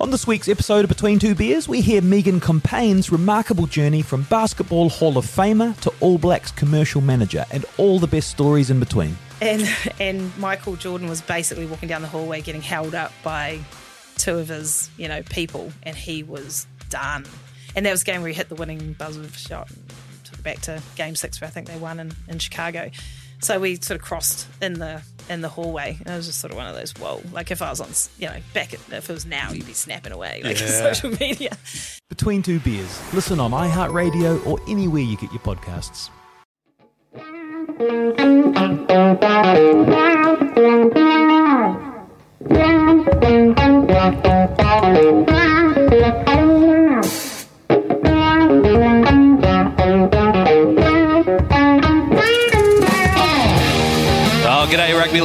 On this week's episode of Between Two Beers, we hear Megan Compain's remarkable journey from Basketball Hall of Famer to All Blacks commercial manager and all the best stories in between. And and Michael Jordan was basically walking down the hallway getting held up by two of his, you know, people, and he was done. And that was game where he hit the winning buzzer shot and took it back to game six where I think they won in, in Chicago. So we sort of crossed in the in the hallway. And it was just sort of one of those, whoa. Like if I was on, you know, back at, if it was now, you'd be snapping away like Yeah. social media. Between Two Beers. Listen on iHeartRadio or anywhere you get your podcasts.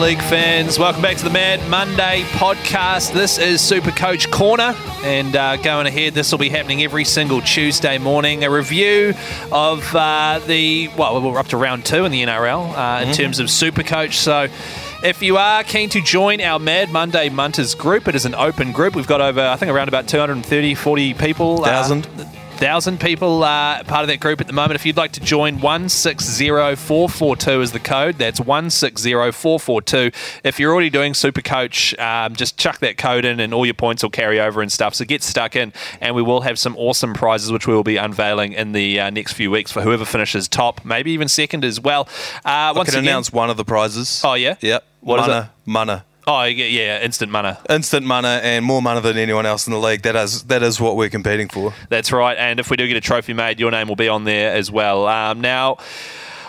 League fans. Welcome back to the Mad Monday podcast. This is Super Coach Corner, and uh, going ahead, this will be happening every single Tuesday morning. A review of uh, the, well, we're up to round two in the NRL uh, in terms of Super Coach. So, if you are keen to join our Mad Monday Munters group, it is an open group. We've got over, I think, around about 230, 40 people. uh, Thousand. Thousand people uh, part of that group at the moment. If you'd like to join, one six zero four four two is the code. That's one six zero four four two. If you're already doing Super Coach, um, just chuck that code in, and all your points will carry over and stuff. So get stuck in, and we will have some awesome prizes which we will be unveiling in the uh, next few weeks for whoever finishes top, maybe even second as well. Uh, I once can again, announce one of the prizes. Oh, yeah? Yep. What is mana, Mana. Oh yeah, yeah, instant mana. Instant mana and more mana than anyone else in the league. That is that is what we're competing for. That's right. And if we do get a trophy made, your name will be on there as well. Um, now,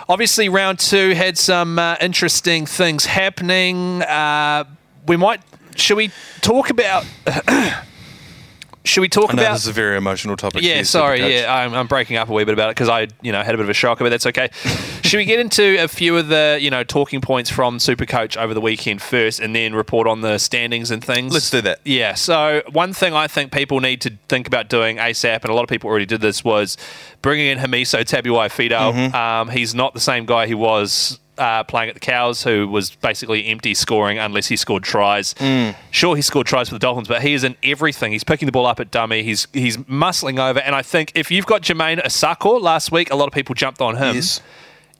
obviously, round two had some uh, interesting things happening. Uh, we might. Should we talk about? should we talk I know about? this is a very emotional topic. Yeah, sorry. Yeah, I'm, I'm breaking up a wee bit about it because I, you know, had a bit of a shocker, but that's okay. Should we get into a few of the, you know, talking points from Supercoach over the weekend first, and then report on the standings and things? Let's do that. Yeah. So one thing I think people need to think about doing ASAP, and a lot of people already did this, was bringing in Hamiso Tabuai-Fidow. Mm-hmm. Um, he's not the same guy he was. Uh, playing at the Cows, who was basically empty scoring unless he scored tries. Mm. Sure, he scored tries for the Dolphins, but he is in everything. He's picking the ball up at dummy. He's he's muscling over, and I think if you've got Jamayne Isaako last week, a lot of people jumped on him. Yes.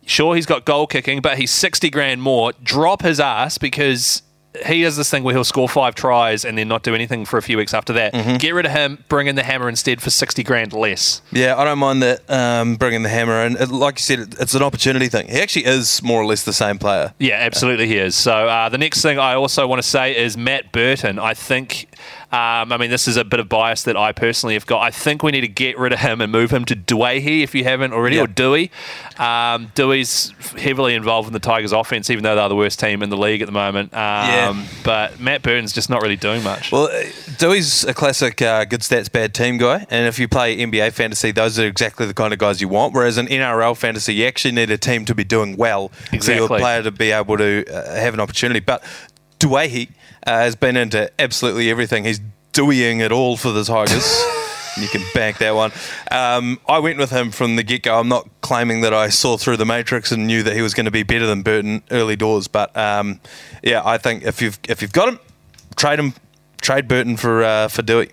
Sure, he's got goal kicking, but he's sixty grand more. Drop his ass because he does this thing where he'll score five tries and then not do anything for a few weeks after that. Mm-hmm. Get rid of him, bring in the hammer instead for sixty grand less. Yeah, I don't mind that um, bringing the hammer in. It, like you said, it, it's an opportunity thing. He actually is more or less the same player. Yeah, absolutely he is. So uh, the next thing I also want to say is Matt Burton. I think, um, I mean, this is a bit of bias that I personally have got. I think we need to get rid of him and move him to Doueihi if you haven't already, or Yep. Dewey. Um, Dewey's heavily involved in the Tigers' offense, even though they're the worst team in the league at the moment. Um, Yeah. But Matt Burton's just not really doing much. Well, uh, Dewey's a classic uh, good stats, bad team guy. And if you play NBA fantasy, those are exactly the kind of guys you want. Whereas in NRL fantasy, you actually need a team to be doing well for Exactly. your player to be able to uh, have an opportunity. But Dewey uh, has been into absolutely everything. He's doing it all for the Tigers. You can bank that one. Um, I went with him from the get go. I'm not claiming that I saw through the matrix and knew that he was going to be better than Burton early doors, but um, yeah, I think if you've if you've got him, trade him, trade Burton for uh, for Dewey.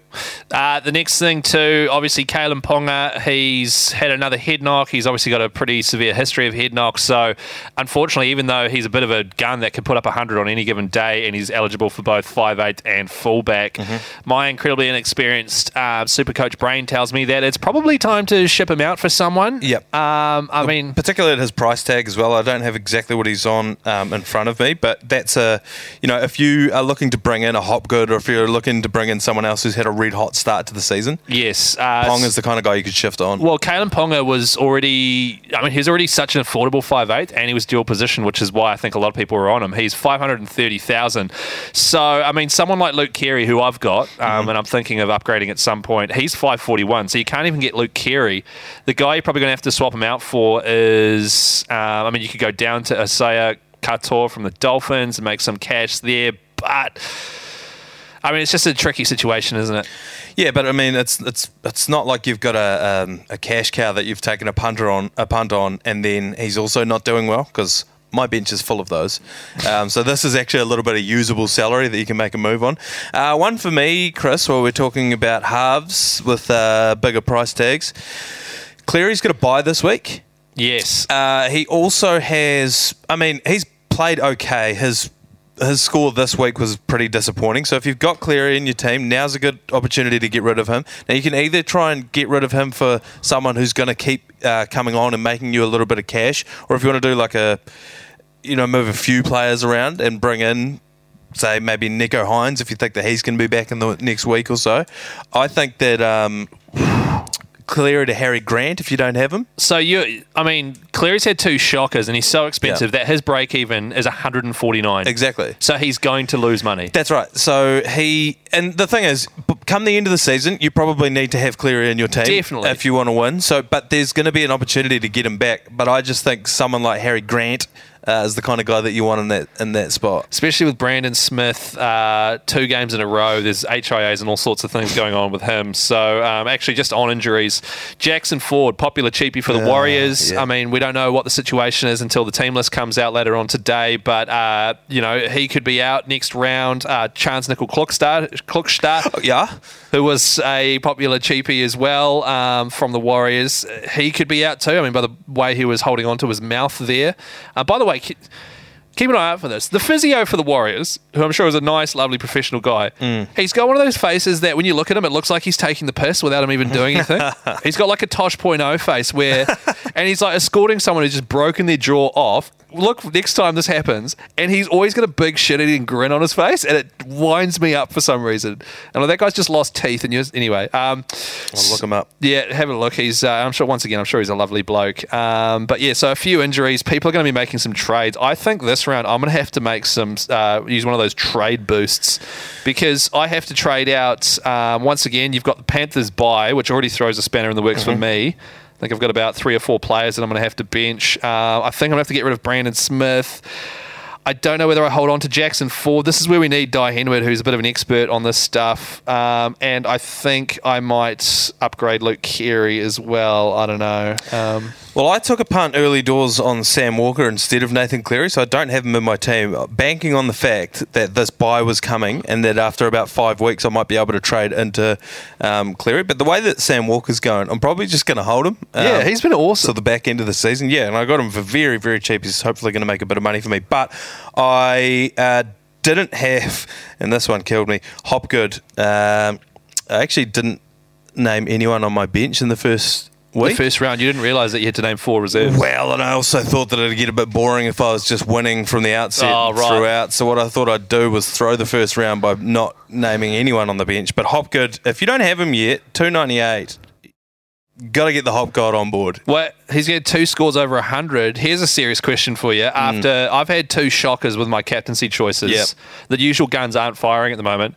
Uh, the next thing too, obviously, Kalyn Ponga. He's had another head knock. He's obviously got a pretty severe history of head knocks. So, unfortunately, even though he's a bit of a gun that can put up hundred on any given day, and he's eligible for both five eight and fullback, my incredibly inexperienced uh, super coach brain tells me that it's probably time to ship him out for someone. Yep. Um, I mean, particularly at his price tag as well. I don't have exactly what he's on um, in front of me, but that's a, you know, if you are looking to bring in a Hopgood or if you're looking to bring in someone else who's had a red hot start to the season, yes. Uh, Pong is the kind of guy you could shift on. Well, Kalyn Ponga was already, I mean, he's already such an affordable 5'8", and he was dual position, which is why I think a lot of people were on him. He's 530000 So, I mean, someone like Luke Keary, who I've got, um, and I'm thinking of upgrading at some point, he's 541 So you can't even get Luke Keary. The guy you're probably going to have to swap him out for is, um, I mean, you could go down to Isaiya Katoa from the Dolphins and make some cash there, but... I mean, it's just a tricky situation, isn't it? Yeah, but I mean, it's it's it's not like you've got a um, a cash cow that you've taken a punter on a punt on, and then he's also not doing well because My bench is full of those. Um, so this is actually a little bit of usable salary that you can make a move on. Uh, one for me, Chris, while we're talking about halves with uh, bigger price tags. Cleary's got to buy this week. Yes. Uh, he also has. I mean, he's played okay. His his score this week was pretty disappointing. So if you've got Cleary in your team, now's a good opportunity to get rid of him. Now you can either try and get rid of him for someone who's going to keep uh, coming on and making you a little bit of cash, or if you want to do like a, you know, move a few players around and bring in. Say maybe Nicho Hynes if you think that he's going to be back in the next week or so. I think that um, Cleary to Harry Grant if you don't have him. So you, I mean, Cleary's had two shockers, and he's so expensive Yeah. that his break even is 149. Exactly. So he's going to lose money. That's right. So he and the thing is, come the end of the season, you probably need to have Cleary in your team, Definitely. if you want to win. So, but there's going to be an opportunity to get him back. But I just think someone like Harry Grant uh, is the kind of guy that you want in that in that spot. especially with Brandon Smith, uh, two games in a row. There's HIAs and all sorts of things going on with him. So um, actually, just on injuries, Jackson Ford, popular cheapie for the Uh, Warriors. yeah. I mean, we don't know what the situation is until the team list comes out later on today. But uh, you know, he could be out next round. Uh, Chance Nickel Klukstad, Klokstad Yeah, who was a popular cheapie as well um, from the Warriors. He could be out too. I mean, by the way he was holding on to his mouth there. Uh, by the way, ke- keep an eye out for this. The physio for the Warriors, who I'm sure is a nice, lovely, professional guy, he's got one of those faces that when you look at him, it looks like he's taking the piss without him even doing anything. he's got like a Tosh point oh face where, and he's like escorting someone who's just broken their jaw off. Look, next time this happens, and he's always got a big shit-eating grin on his face, and it winds me up for some reason. And like, that guy's just lost teeth. And you anyway, um, I'll look him up. yeah, have a look. He's, uh, I'm sure, once again, I'm sure he's a lovely bloke. Um, but yeah, so a few injuries. People are going to be making some trades. I think this round I'm going to have to make some, uh, use one of those trade boosts because I have to trade out. Um, once again, you've got the Panthers buy, which already throws a spanner in the works for me. I think I've got about three or four players that I'm going to have to bench. Uh, I think I'm going to have to get rid of Brandon Smith. I don't know whether I hold on to Jackson Ford. This is where we need Dai Henwood, who's a bit of an expert on this stuff. Um, and I think I might upgrade Luke Keary as well. I don't know. Um, Well, I took a punt early doors on Sam Walker instead of Nathan Cleary, so I don't have him in my team. Banking on the fact that this buy was coming and that after about five weeks I might be able to trade into um, Cleary. But the way that Sam Walker's going, I'm probably just going to hold him. yeah, Um, he's been awesome. So the back end of the season, yeah, and I got him for very, very cheap. He's hopefully going to make a bit of money for me. But I uh, didn't have, and this one killed me. Hopgood. Um, I actually didn't name anyone on my bench in the first the first round, you didn't realise that you had to name four reserves. Well, and I also thought that it'd get a bit boring if I was just winning from the outset Oh, right. throughout. So what I thought I'd do was throw the first round by not naming anyone on the bench. But Hopgood, if you don't have him yet, two ninety eight. Got to get the Hop God on board. Well, he's got two scores over 100. Here's a serious question for you. After I've had two shockers with my captaincy choices, Yep. the usual guns aren't firing at the moment.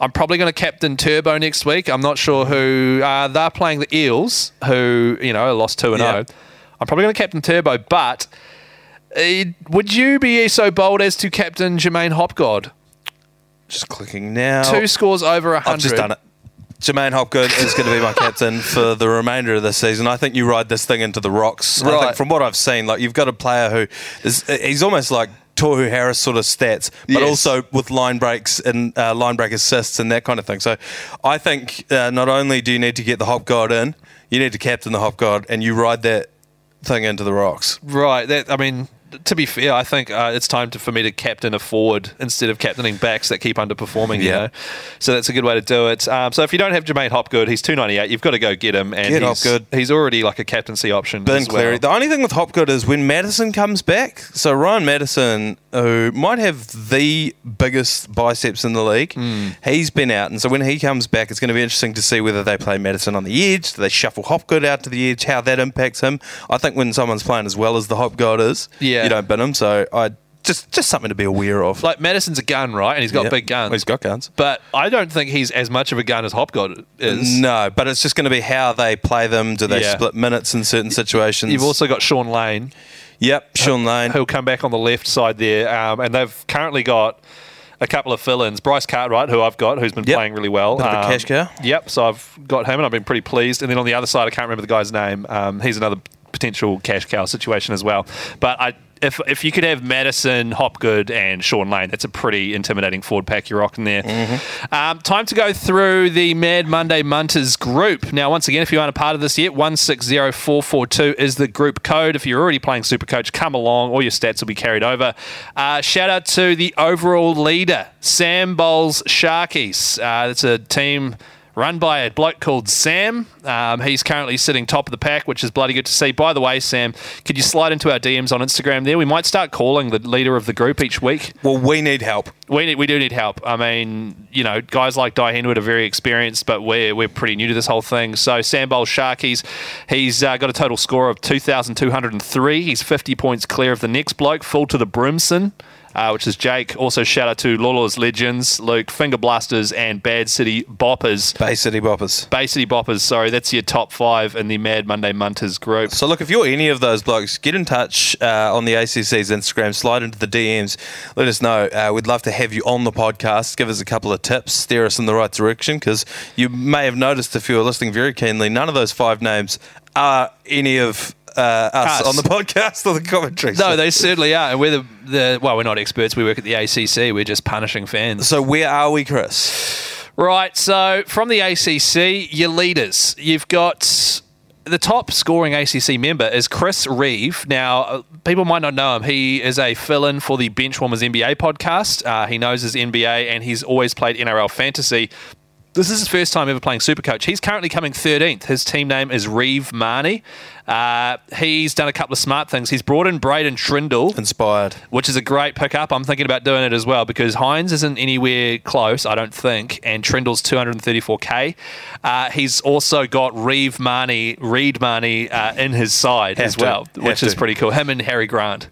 I'm probably going to captain Turbo next week. I'm not sure who. Uh, they're playing the Eels, who, you know, lost 2 and Yep. 0. I'm probably going to captain Turbo, but uh, would you be so bold as to captain J'maine Hopgood? Just clicking now. Two scores over 100. I've just done it. J'maine Hopgood is going to be my captain for the remainder of the season. I think you ride this thing into the rocks. I think from what I've seen, like you've got a player who is he's almost like Tohu Harris sort of stats, but Yes. also with line breaks and uh, line break assists and that kind of thing. So I think uh, not only do you need to get the Hop God in, you need to captain the Hop God, and you ride that thing into the rocks. Right. That I mean, to be fair, I think uh, it's time to, for me to captain a forward instead of captaining backs that keep underperforming. You Yeah. know, so that's a good way to do it. Um, so if you don't have J'maine Hopgood, he's two ninety eight. You've got to go get him, and Get he's, Hopgood. He's already like a captaincy option. Ben Cleary. well. The only thing with Hopgood is when Matterson comes back. So Ryan Matterson, who might have the biggest biceps in the league, Hmm. he's been out, and so when he comes back, it's going to be interesting to see whether they play Matterson on the edge. Do they shuffle Hopgood out to the edge? How that impacts him? I think when someone's playing as well as the Hopgood is, Yeah. You don't bin him. So I just just something to be aware of. Like Matterson's a gun, right? And he's got Yeah. big guns. He's got guns. but I don't think he's as much of a gun as Hopgood is. No, but it's just going to be how they play them. Do they Yeah. split minutes in certain situations? You've also got Shaun Lane, yep, Shaun Lane. who'll come back on the left side there, um, and they've currently got a couple of fill-ins. Bryce Cartwright, who I've got, who's been Yep. playing really well. Bit of a Um, cash cow. Yep, so I've got him, and I've been pretty pleased. And then on the other side, I can't remember the guy's name. Um, he's another potential cash cow situation as well. But I, if if you could have Matterson, Hopgood, and Shaun Lane, that's a pretty intimidating forward pack you're rocking there. Um, time to go through the Mad Monday Munters group. Now, once again, if you aren't a part of this yet, 160442 is the group code. If you're already playing Supercoach, come along. All your stats will be carried over. Uh, shout out to the overall leader, Sam Bowles Sharkies. Uh, that's a team run by a bloke called Sam. Um, he's currently sitting top of the pack, which is bloody good to see. By the way, Sam, could you slide into our DMs on Instagram there? We might start calling the leader of the group each week. Well, we need help. We need, we do need help. I mean, you know, guys like Dai Henwood are very experienced, but we're we're pretty new to this whole thing. So Sam Bowl Sharkies, he's uh, got a total score of two thousand two hundred and three. He's fifty points clear of the next bloke, full to the Brimson. Uh, which is Jake. Also, shout out to Lawless Legends, Luke, Finger Blasters, and Bad City Boppers. Bay City Boppers. Bay City Boppers, sorry, that's your top five in the Mad Monday Munters group. So, look, if you're any of those blokes, get in touch uh, on the ACC's Instagram, slide into the DMs, let us know. Uh, we'd love to have you on the podcast. Give us a couple of tips, steer us in the right direction, because you may have noticed if you were listening very keenly, none of those five names are any of uh, us, Us. on the podcast or the commentary. No, they certainly are. And we're the, the, well, we're not experts. We work at the ACC. We're just punishing fans. So, where are we, Chris? Right, so from the ACC, your leaders. You've got the top scoring ACC member is Chris Reeve. Now, uh, people might not know him. He is a fill in for the Benchwarmers NBA podcast. Uh, he knows his NBA and he's always played NRL fantasy. This is his first time ever playing Supercoach. He's currently coming 13th. His team name is Reeve Marnie. Uh, he's done a couple of smart things. He's brought in Braden Trindle Inspired. which is a great pickup. I'm thinking about doing it as well because Hynes isn't anywhere close, I don't think, and Trindle's 234k. Uh, he's also got Reeve Marnie, Reed Mahoney uh, in his side Have as to. well, Have which is pretty cool. Him and Harry Grant.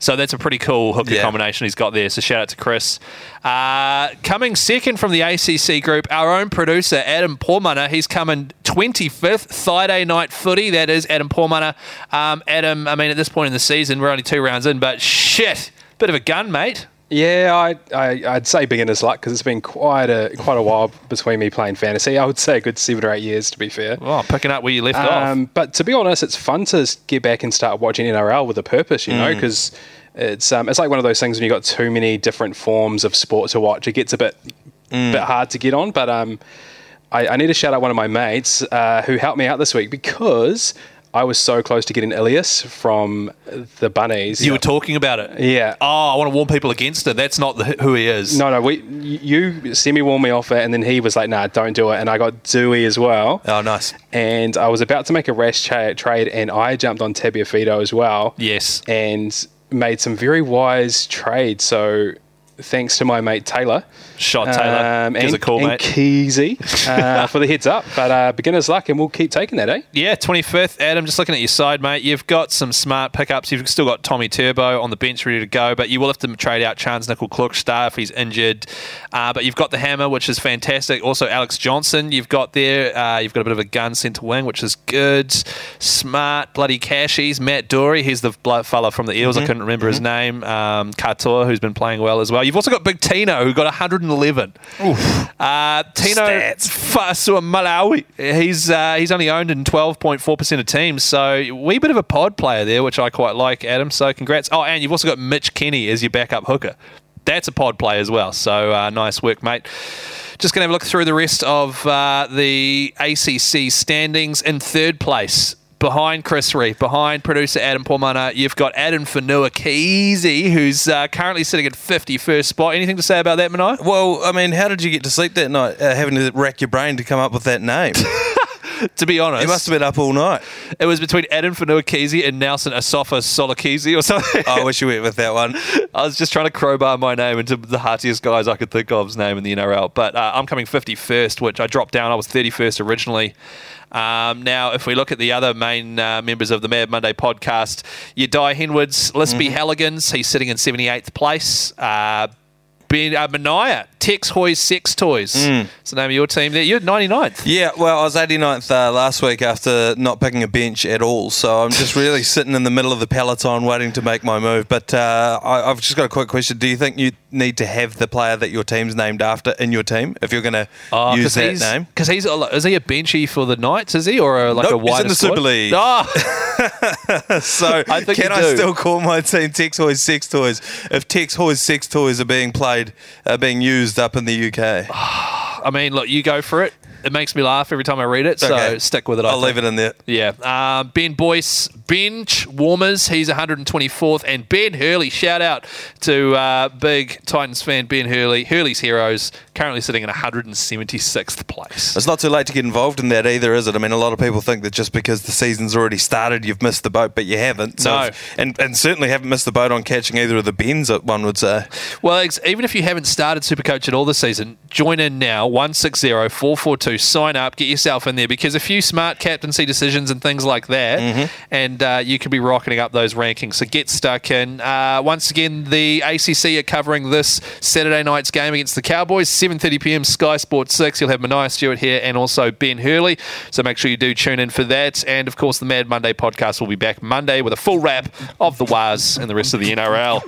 So that's a pretty cool hooker Yeah. combination he's got there. So shout out to Chris. Uh, coming second from the ACC group, our own producer Adam Pormana. He's coming 25th Friday night footy. That is Adam Pormana. Um, Adam, I mean at this point in the season, we're only two rounds in, but shit, bit of a gun, mate. Yeah, I, I, I'd say beginner's luck because it's been quite a quite a while between me playing fantasy. I would say a good seven or eight years, to be fair. Oh, picking up where you left off. Um, but to be honest, it's fun to get back and start watching NRL with a purpose, you Mm. know, because it's um, it's like one of those things when you have got too many different forms of sport to watch, it gets a bit Mm. bit hard to get on. But um, I, I need to shout out one of my mates uh, who helped me out this week because I was so close to getting Ilias from the Bunnies. You were talking about it. yeah. Oh, I want to warn people against it. That's not the, who he is. No, no, we you semi warned me off it, and then he was like, "Nah, don't do it." And I got Dewey as well, Oh, nice. and I was about to make a rash cha- trade, and I jumped on Tabuai-Fidow as well, Yes. and made some very wise trades. So thanks to my mate Taylor. Shot Taylor. Um, and, a call, and mate. Keezy uh, for the heads up. But uh, beginner's luck, and we'll keep taking that, eh? Yeah, 25th. Adam, just looking at your side, mate. You've got some smart pickups. You've still got Tommy Turbo on the bench ready to go, but you will have to trade out Charnze Nicoll-Klokstad if he's injured. Uh, but you've got the hammer, which is fantastic. Also, Alex Johnson, you've got there. Uh, you've got a bit of a gun centre wing, which is good. Smart, bloody cashies. Matt Doorey, he's the fella from the Eels. I couldn't remember his name. Um, Katoa, who's been playing well as well. You've also got Big Tino, who got 111. Uh, Tino. Fa'asuamaleaui. He's uh, he's only owned in twelve point four percent of teams, so wee bit of a pod player there, which I quite like, Adam. So congrats. Oh, and you've also got Mitch Kenny as your backup hooker. That's a pod play as well. So uh, nice work, mate. Just going to have a look through the rest of uh, the ACC standings. In third place, behind Chris Reeve, behind producer Adam Pormana, you've got Adam Fanua Keezy, who's uh, currently sitting at 51st spot. Anything to say about that, Manaia? Well, I mean, how did you get to sleep that night, uh, having to rack your brain to come up with that name? To be honest, you must have been up all night. It was between Adam Fanua and Nelson Asafa Solakisi or something. I wish you went with that one. I was just trying to crowbar my name into the heartiest guys I could think of's name in the NRL. But uh, I'm coming 51st, which I dropped down. I was 31st originally. Um, now, if we look at the other main uh, members of the Mad Monday podcast, you Dai Henwoods, Lispy Halligans, he's sitting in 78th place. Uh, ben, uh, Manaia, Tex Hoy's Sex Toys. It's the name of your team there. You're 99th. Yeah, well, I was 89th uh, last week after not picking a bench at all. So I'm just really sitting in the middle of the peloton waiting to make my move. But uh, I, I've just got a quick question. Do you think you need to have the player that your team's named after in your team if you're going to Oh, use that he's, name? Because he's is he a benchy for the Knights? Is he or a, like Nope, a he's in the squad? Super League. Oh, So I can I do. still call my team Tex Hoy's Sex Toys if Tex Hoy's Sex Toys are being played, are being used up in the UK? I mean, look, you go for it. It makes me laugh every time I read it, so Okay. stick with it. I I'll think. leave it in there. Yeah. Uh, ben Boyce, bench warmers. He's 124th. And Ben Hurley, shout out to uh, big Titans fan Ben Hurley. Hurley's Heroes, currently sitting in 176th place. It's not too late to get involved in that either, is it? I mean, a lot of people think that just because the season's already started, you've missed the boat, but you haven't. So No. if- and, and certainly haven't missed the boat on catching either of the bends, one would say. Well, even if you haven't started Supercoach at all this season, join in now 160 442. Sign up, get yourself in there because a few smart captaincy decisions and things like that, and uh, you could be rocketing up those rankings. So get stuck in. Uh, once again, the ACC are covering this Saturday night's game against the Cowboys, 7:30 p.m. Sky Sports 6. You'll have Manaia Stewart here and also Ben Hurley. So make sure you do tune in for that. And of course, the Mad Monday podcast will be back Monday with a full wrap of the Waz and the rest of the NRL.